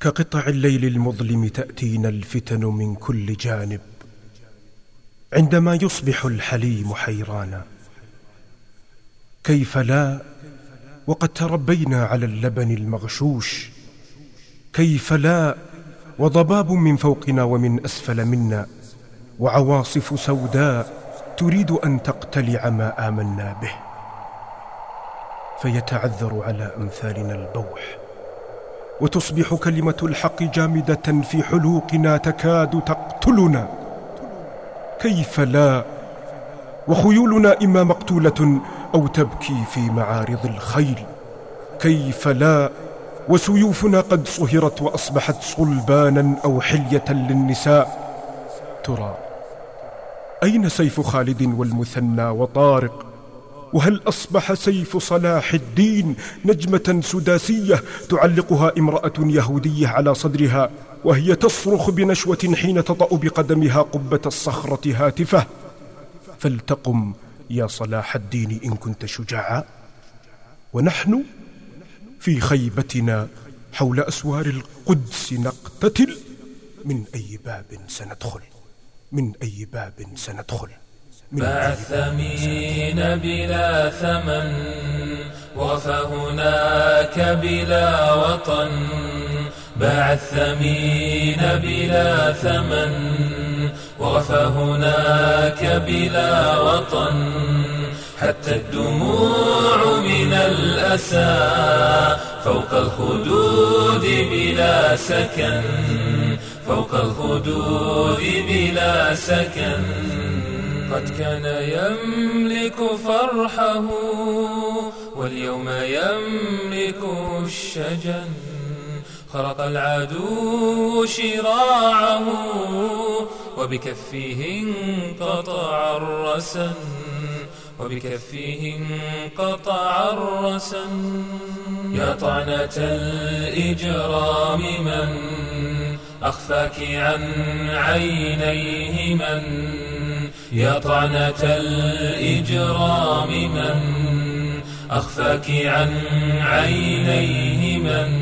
كقطع الليل المظلم تأتينا الفتن من كل جانب. عندما يصبح الحليم حيرانا كيف لا؟ وقد تربينا على اللبن المغشوش. كيف لا؟ وضباب من فوقنا ومن أسفل منا وعواصف سوداء تريد أن تقتلع ما آمنا به. فيتعذر على أمثالنا البوح. وتصبح كلمة الحق جامدة في حلوقنا تكاد تقتلنا. كيف لا؟ وخيولنا إما مقتولة أو تبكي في معارض الخيل. كيف لا؟ وسيوفنا قد صهرت وأصبحت صلبانا أو حلية للنساء. ترى أين سيف خالد والمثنى وطارق؟ وهل أصبح سيف صلاح الدين نجمة سداسية تعلقها امرأة يهودية على صدرها وهي تصرخ بنشوة حين تطأ بقدمها قبة الصخرة هاتفة؟ فلتقم يا صلاح الدين إن كنت شجاعا. ونحن في خيبتنا حول أسوار القدس نقتتل. من أي باب سندخل؟ من أي باب سندخل؟ باع الثمين بلا ثمن وفى هناك بلا وطن. باع الثمين بلا ثمن وغفى هناك بلا وطن. حتى الدموع من الأسى فوق الخدود بلا سكن فوق الخدود بلا سكن. قد كان يملك فرحه واليوم يملك الشجن. خرق العدو شراعه وبكفه انقطع الرسن. وبكفه انقطع الرسن. يا طعنة الإجرام من أخفاك عن عينيه من يا طعنة الإجرام من أخفاك عن عينيه من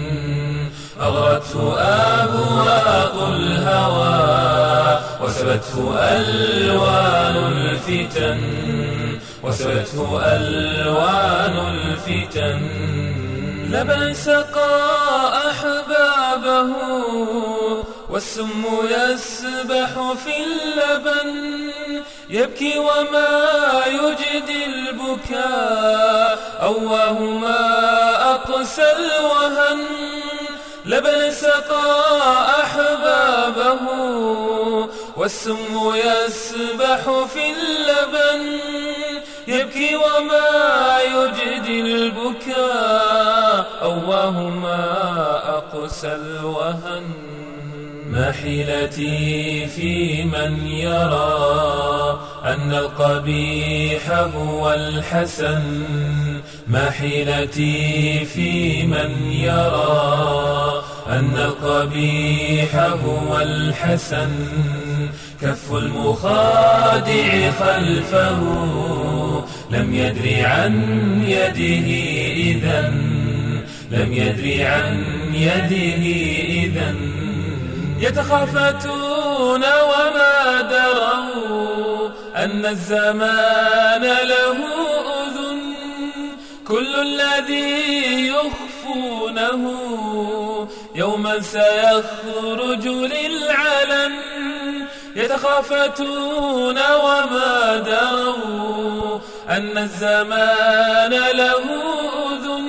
أغرته أبواق الهوى وسبته ألوان الفتن وسبته ألوان الفتن لبن سقى أحبابه والسم يسبح في اللبن يبكي وما يجدي البكاء. أواه ما أقسى الوهن لبن سقى أحبابه. والسم يسبح في اللبن يبكي وما يجدي البكاء. أواه ما أقسى الوهن. ما حيلتي في من يرى أن القبيح هو الحسن. ما حيلتي في من يرى أن القبيح هو الحسن. كف المخادع خلفه لم يدري عن يده إذا لم يدري عن يده إذا يتخافتون وما دروا أن الزمان له أذن. كل الذي يخفونه يوما سيخرج للعلن. يتخافتون وما دروا أن الزمان له أذن.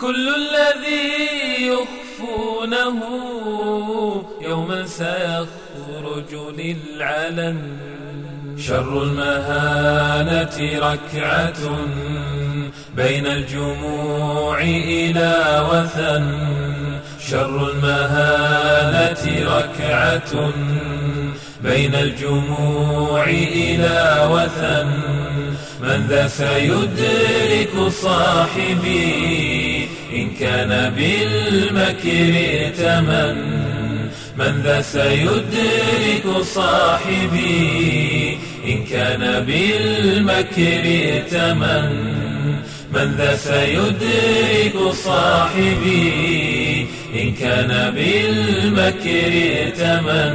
كل الذي يخفونه يوما سيخرج للعلن. شر المهانة ركعة بين الجموع إلى وثن. شر المهانة ركعة بين الجموع إلى وثن. من ذا سيدرك صاحبي كان بالمكر ائتمن من ذا سيدرك صاحبي. إن كان بالمكر ائتمن من ذا سيدرك صاحبي. إن كان بالمكر ائتمن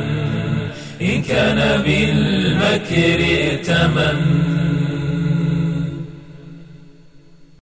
إن كان بالمكر ائتمن